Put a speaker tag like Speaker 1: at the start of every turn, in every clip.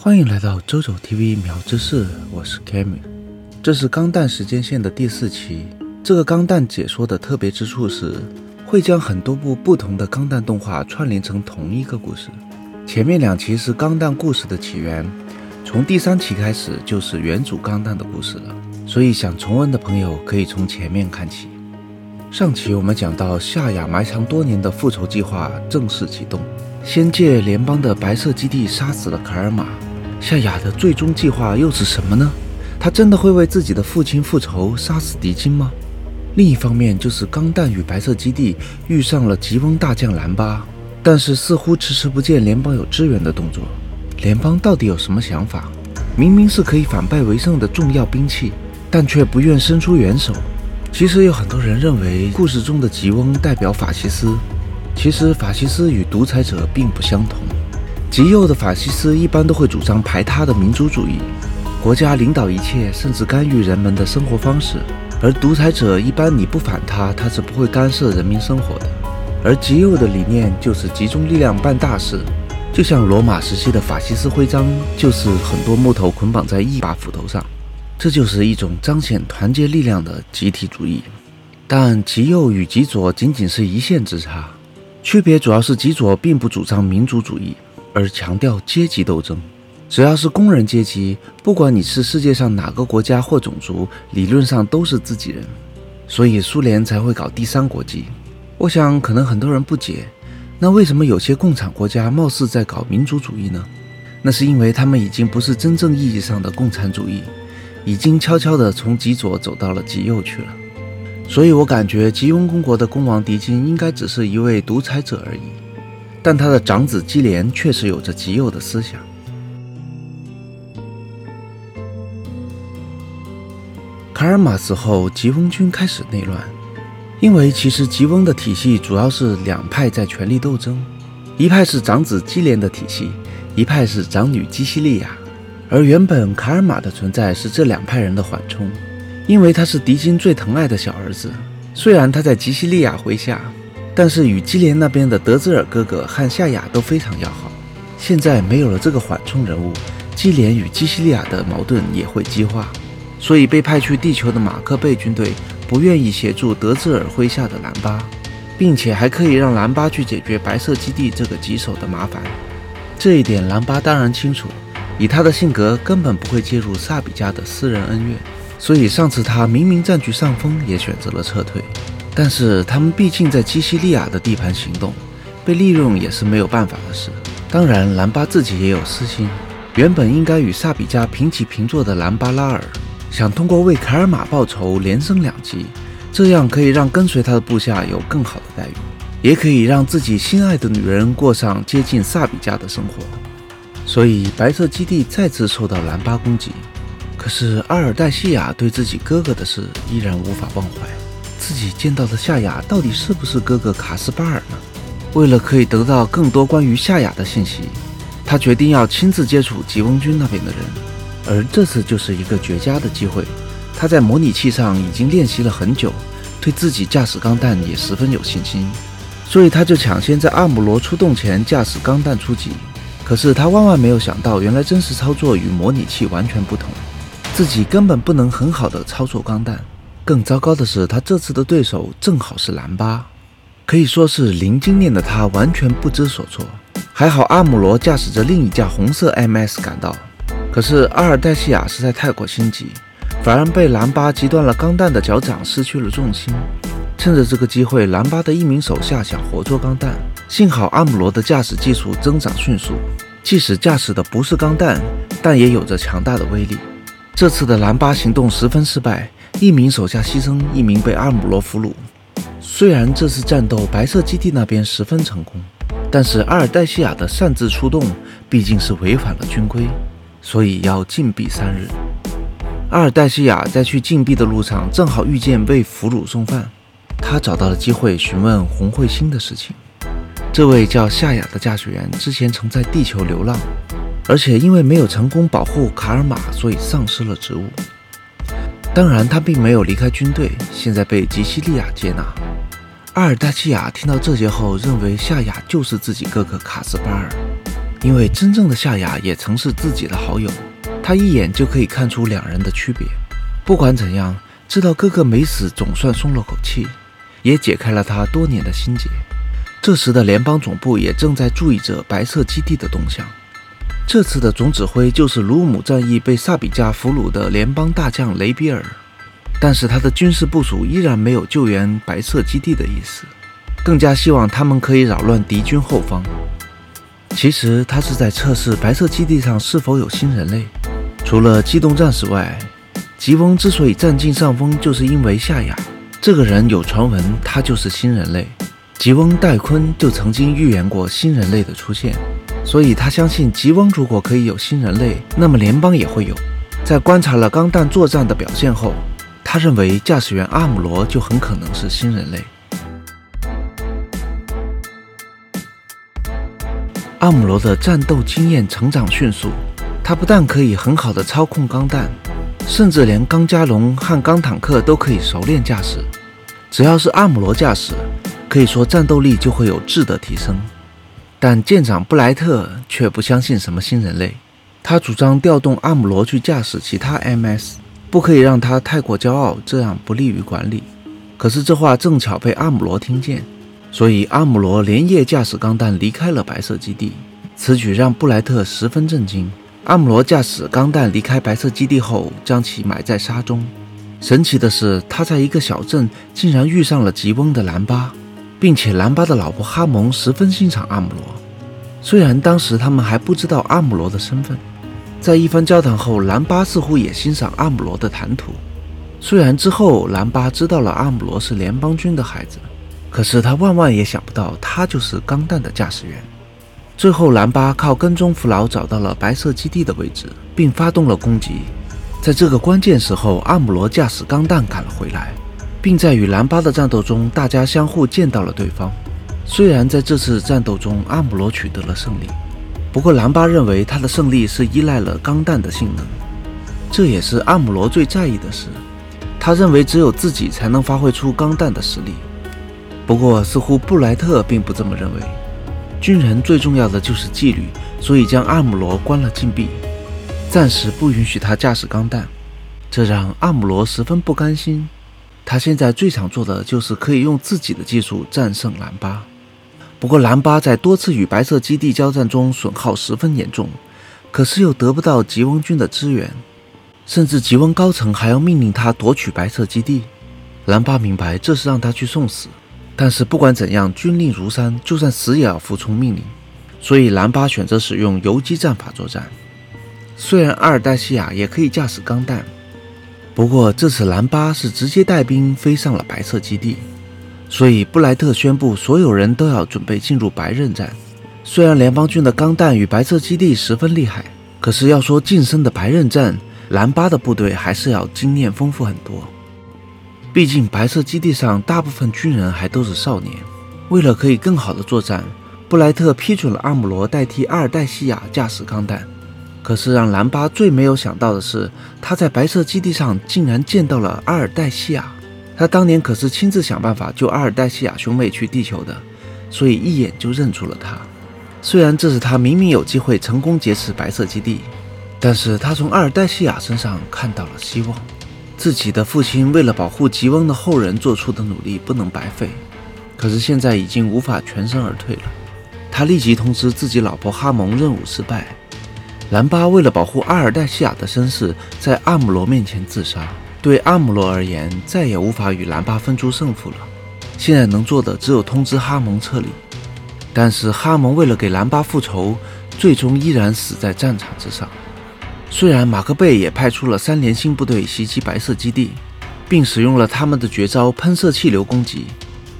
Speaker 1: 欢迎来到周周 TV 秒知识，我是 Kami。这是钢弹时间线的第四期。这个钢弹解说的特别之处是，会将很多部不同的钢弹动画串联成同一个故事。前面两期是钢弹故事的起源，从第三期开始就是原主钢弹的故事了。所以想重温的朋友可以从前面看起。上期我们讲到夏亚埋藏多年的复仇计划正式启动，仙界联邦的白色基地杀死了卡尔玛。夏亚的最终计划又是什么呢？他真的会为自己的父亲复仇，杀死敌金吗？另一方面，就是钢弹与白色基地遇上了吉翁大将兰巴，但是似乎迟迟不见联邦有支援的动作。联邦到底有什么想法？明明是可以反败为胜的重要兵器，但却不愿伸出援手。其实有很多人认为，故事中的吉翁代表法西斯。其实法西斯与独裁者并不相同。极右的法西斯一般都会主张排他的民族主义，国家领导一切，甚至干预人们的生活方式；而独裁者一般你不反他，他是不会干涉人民生活的。而极右的理念就是集中力量办大事，就像罗马时期的法西斯徽章，就是很多木头捆绑在一把斧头上，这就是一种彰显团结力量的集体主义。但极右与极左仅仅是一线之差，区别主要是极左并不主张民族主义。而强调阶级斗争，只要是工人阶级，不管你是世界上哪个国家或种族，理论上都是自己人，所以苏联才会搞第三国际。我想，可能很多人不解，那为什么有些共产国家貌似在搞民族主义呢？那是因为他们已经不是真正意义上的共产主义，已经悄悄地从极左走到了极右去了。所以我感觉吉翁公国的公王狄金应该只是一位独裁者而已。但他的长子基连确实有着极右的思想。卡尔玛死后，吉翁军开始内乱，因为其实吉翁的体系主要是两派在权力斗争，一派是长子基连的体系，一派是长女基西利亚。而原本卡尔玛的存在是这两派人的缓冲，因为他是狄金最疼爱的小儿子，虽然他在基西利亚麾下。但是与基连那边的德兹尔哥哥和夏雅都非常要好，现在没有了这个缓冲人物，基连与基西利亚的矛盾也会激化，所以被派去地球的马克贝军队不愿意协助德兹尔麾下的兰巴，并且还可以让兰巴去解决白色基地这个棘手的麻烦。这一点兰巴当然清楚，以他的性格根本不会介入萨比家的私人恩怨，所以上次他明明占据上风，也选择了撤退。但是他们毕竟在基西利亚的地盘行动，被利用也是没有办法的事。当然，兰巴自己也有私心。原本应该与萨比加平起平坐的兰巴拉尔，想通过为凯尔玛报仇，连升两级，这样可以让跟随他的部下有更好的待遇，也可以让自己心爱的女人过上接近萨比加的生活。所以，白色基地再次受到兰巴攻击。可是，阿尔黛西亚对自己哥哥的事依然无法忘怀。自己见到的夏雅到底是不是哥哥卡斯巴尔呢？为了可以得到更多关于夏雅的信息，他决定要亲自接触吉翁军那边的人。而这次就是一个绝佳的机会。他在模拟器上已经练习了很久，对自己驾驶钢弹也十分有信心，所以他就抢先在阿姆罗出动前驾驶钢弹出击。可是他万万没有想到，原来真实操作与模拟器完全不同，自己根本不能很好的操作钢弹。更糟糕的是，他这次的对手正好是兰巴，可以说是零经验的他完全不知所措。还好阿姆罗驾驶着另一架红色 MS 赶到，可是阿尔黛西亚实在太过心急，反而被兰巴击断了钢弹的脚掌，失去了重心。趁着这个机会，兰巴的一名手下想活捉钢弹，幸好阿姆罗的驾驶技术增长迅速，即使驾驶的不是钢弹，但也有着强大的威力。这次的兰巴行动十分失败。一名手下牺牲，一名被阿姆罗俘虏。虽然这次战斗白色基地那边十分成功，但是阿尔黛西亚的擅自出动毕竟是违反了军规，所以要禁闭三日。阿尔黛西亚在去禁闭的路上，正好遇见被俘虏送饭，他找到了机会询问红彗星的事情。这位叫夏雅的驾驶员之前曾在地球流浪，而且因为没有成功保护卡尔玛，所以丧失了职务。当然，他并没有离开军队，现在被吉西利亚接纳。阿尔达西亚听到这些后，认为夏雅就是自己哥哥卡斯巴尔，因为真正的夏雅也曾是自己的好友，他一眼就可以看出两人的区别。不管怎样，知道哥哥没死，总算松了口气，也解开了他多年的心结。这时的联邦总部也正在注意着白色基地的动向。这次的总指挥就是鲁姆战役被萨比加俘虏的联邦大将雷比尔，但是他的军事部署依然没有救援白色基地的意思，更加希望他们可以扰乱敌军后方。其实他是在测试白色基地上是否有新人类。除了机动战士外，吉翁之所以占尽上风，就是因为夏雅这个人有传闻，他就是新人类。吉翁戴坤就曾经预言过新人类的出现。所以他相信吉翁如果可以有新人类，那么联邦也会有。在观察了钢弹作战的表现后，他认为驾驶员阿姆罗就很可能是新人类。阿姆罗的战斗经验成长迅速，他不但可以很好的操控钢弹，甚至连钢加龙和钢坦克都可以熟练驾驶。只要是阿姆罗驾驶，可以说战斗力就会有质的提升。但舰长布莱特却不相信什么新人类，他主张调动阿姆罗去驾驶其他 MS，不可以让他太过骄傲，这样不利于管理。可是这话正巧被阿姆罗听见，所以阿姆罗连夜驾驶钢弹离开了白色基地。此举让布莱特十分震惊。阿姆罗驾驶钢弹离开白色基地后，将其埋在沙中。神奇的是，他在一个小镇竟然遇上了吉翁的兰巴。并且兰巴的老婆哈蒙十分欣赏阿姆罗，虽然当时他们还不知道阿姆罗的身份。在一番交谈后，兰巴似乎也欣赏阿姆罗的谈吐。虽然之后兰巴知道了阿姆罗是联邦军的孩子，可是他万万也想不到他就是钢弹的驾驶员。最后，兰巴靠跟踪弗劳找到了白色基地的位置，并发动了攻击。在这个关键时候，阿姆罗驾驶钢弹赶了回来。并在与兰巴的战斗中，大家相互见到了对方。虽然在这次战斗中，阿姆罗取得了胜利，不过兰巴认为他的胜利是依赖了钢弹的性能，这也是阿姆罗最在意的事。他认为只有自己才能发挥出钢弹的实力。不过，似乎布莱特并不这么认为。军人最重要的就是纪律，所以将阿姆罗关了禁闭，暂时不允许他驾驶钢弹，这让阿姆罗十分不甘心。他现在最想做的就是可以用自己的技术战胜兰巴。不过，兰巴在多次与白色基地交战中损耗十分严重，可是又得不到吉翁军的支援，甚至吉翁高层还要命令他夺取白色基地。兰巴明白这是让他去送死，但是不管怎样，军令如山，就算死也要服从命令。所以，兰巴选择使用游击战法作战。虽然阿尔代西亚也可以驾驶钢弹。不过这次兰巴是直接带兵飞上了白色基地，所以布莱特宣布所有人都要准备进入白刃战。虽然联邦军的钢弹与白色基地十分厉害，可是要说近身的白刃战，兰巴的部队还是要经验丰富很多。毕竟白色基地上大部分军人还都是少年。为了可以更好的作战，布莱特批准了阿姆罗代替阿尔代西亚驾驶钢弹。可是让兰巴最没有想到的是，他在白色基地上竟然见到了阿尔代西亚。他当年可是亲自想办法救阿尔代西亚兄妹去地球的，所以一眼就认出了他。虽然这是他明明有机会成功劫持白色基地，但是他从阿尔代西亚身上看到了希望。自己的父亲为了保护吉翁的后人做出的努力不能白费，可是现在已经无法全身而退了。他立即通知自己老婆哈蒙，任务失败。兰巴为了保护阿尔代西亚的身世，在阿姆罗面前自杀。对阿姆罗而言，再也无法与兰巴分出胜负了。现在能做的只有通知哈蒙撤离。但是哈蒙为了给兰巴复仇，最终依然死在战场之上。虽然马克贝也派出了三连星部队袭击白色基地，并使用了他们的绝招喷射气流攻击，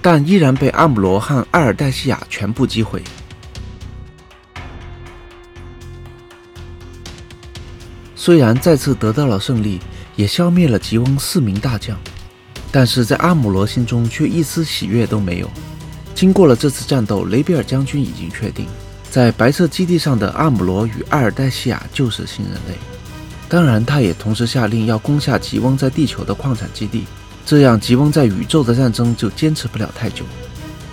Speaker 1: 但依然被阿姆罗和阿尔代西亚全部击毁。虽然再次得到了胜利，也消灭了吉翁四名大将，但是在阿姆罗心中却一丝喜悦都没有。经过了这次战斗，雷比尔将军已经确定，在白色基地上的阿姆罗与阿尔代西亚就是新人类。当然，他也同时下令要攻下吉翁在地球的矿产基地，这样吉翁在宇宙的战争就坚持不了太久。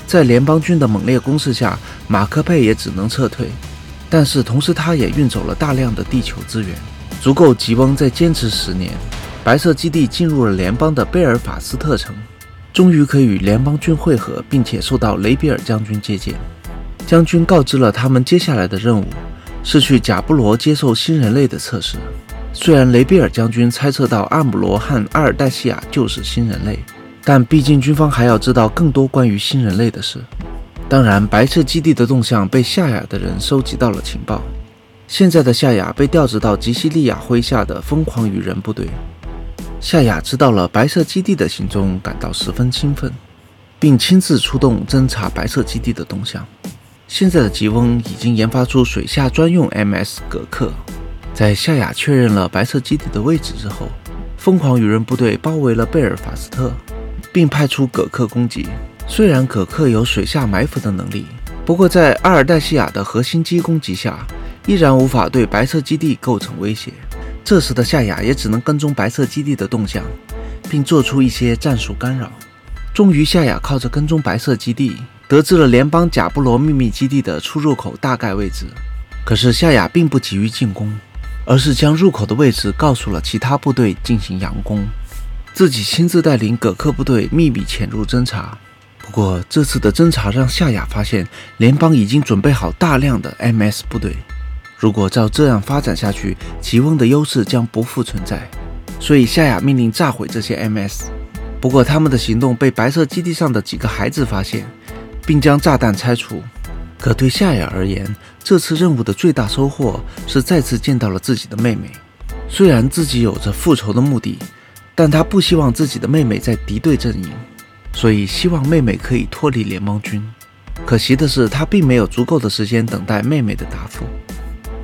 Speaker 1: 在联邦军的猛烈攻势下，马克佩也只能撤退。但是同时他也运走了大量的地球资源，足够吉翁再坚持十年。白色基地进入了联邦的贝尔法斯特城，终于可以与联邦军会合，并且受到雷比尔将军接见。将军告知了他们接下来的任务是去贾布罗接受新人类的测试。虽然雷比尔将军猜测到阿姆罗和阿尔黛西亚就是新人类，但毕竟军方还要知道更多关于新人类的事。当然，白色基地的动向被夏亚的人收集到了情报。现在的夏亚被调职到吉西利亚麾下的疯狂羽人部队。夏亚知道了白色基地的行踪，感到十分兴奋，并亲自出动侦查白色基地的动向。现在的吉翁已经研发出水下专用 MS 葛克。在夏亚确认了白色基地的位置之后，疯狂羽人部队包围了贝尔法斯特，并派出葛克攻击。虽然葛克有水下埋伏的能力，不过在阿尔黛西亚的核心机攻击下，依然无法对白色基地构成威胁。这时的夏雅也只能跟踪白色基地的动向，并做出一些战术干扰。终于，夏雅靠着跟踪白色基地，得知了联邦贾布罗秘密基地的出入口大概位置。可是夏雅并不急于进攻。而是将入口的位置告诉了其他部队进行佯攻，自己亲自带领葛克部队秘密潜入侦查。不过这次的侦查让夏雅发现，联邦已经准备好大量的 MS 部队。如果照这样发展下去，吉翁的优势将不复存在。所以夏亚命令炸毁这些 MS。不过他们的行动被白色基地上的几个孩子发现，并将炸弹拆除。可对夏亚而言，这次任务的最大收获是再次见到了自己的妹妹。虽然自己有着复仇的目的，但他不希望自己的妹妹在敌对阵营，所以希望妹妹可以脱离联邦军。可惜的是，他并没有足够的时间等待妹妹的答复。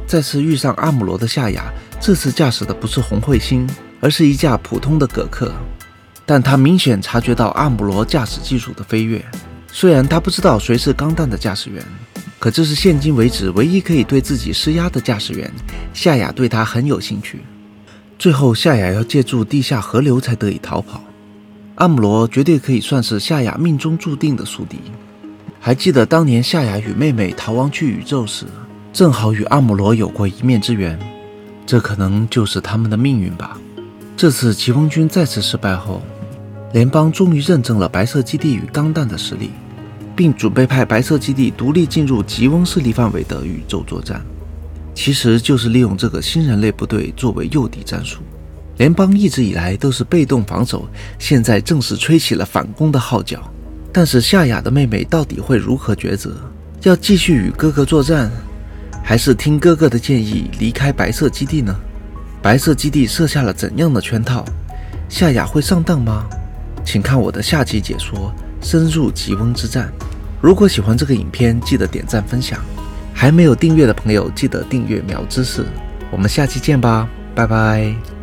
Speaker 1: 再次遇上阿姆罗的夏亚，这次驾驶的不是红彗星，而是一架普通的葛克。但他明显察觉到阿姆罗驾驶技术的飞跃。虽然他不知道谁是钢弹的驾驶员，可这是现今为止唯一可以对自己施压的驾驶员。夏亚对他很有兴趣。最后，夏亚要借助地下河流才得以逃跑。阿姆罗绝对可以算是夏亚命中注定的宿敌。还记得当年夏亚与妹妹逃亡去宇宙时，正好与阿姆罗有过一面之缘，这可能就是他们的命运吧。这次疾风军再次失败后，联邦终于认证了白色基地与钢弹的实力。并准备派白色基地独立进入吉翁势力范围的宇宙作战，其实就是利用这个新人类部队作为诱敌战术。联邦一直以来都是被动防守，现在正式吹起了反攻的号角。但是夏雅的妹妹到底会如何抉择？要继续与哥哥作战，还是听哥哥的建议离开白色基地呢？白色基地设下了怎样的圈套？夏雅会上当吗？请看我的下期解说。深入极翁之战。如果喜欢这个影片，记得点赞分享。还没有订阅的朋友，记得订阅苗知识。我们下期见吧，拜拜。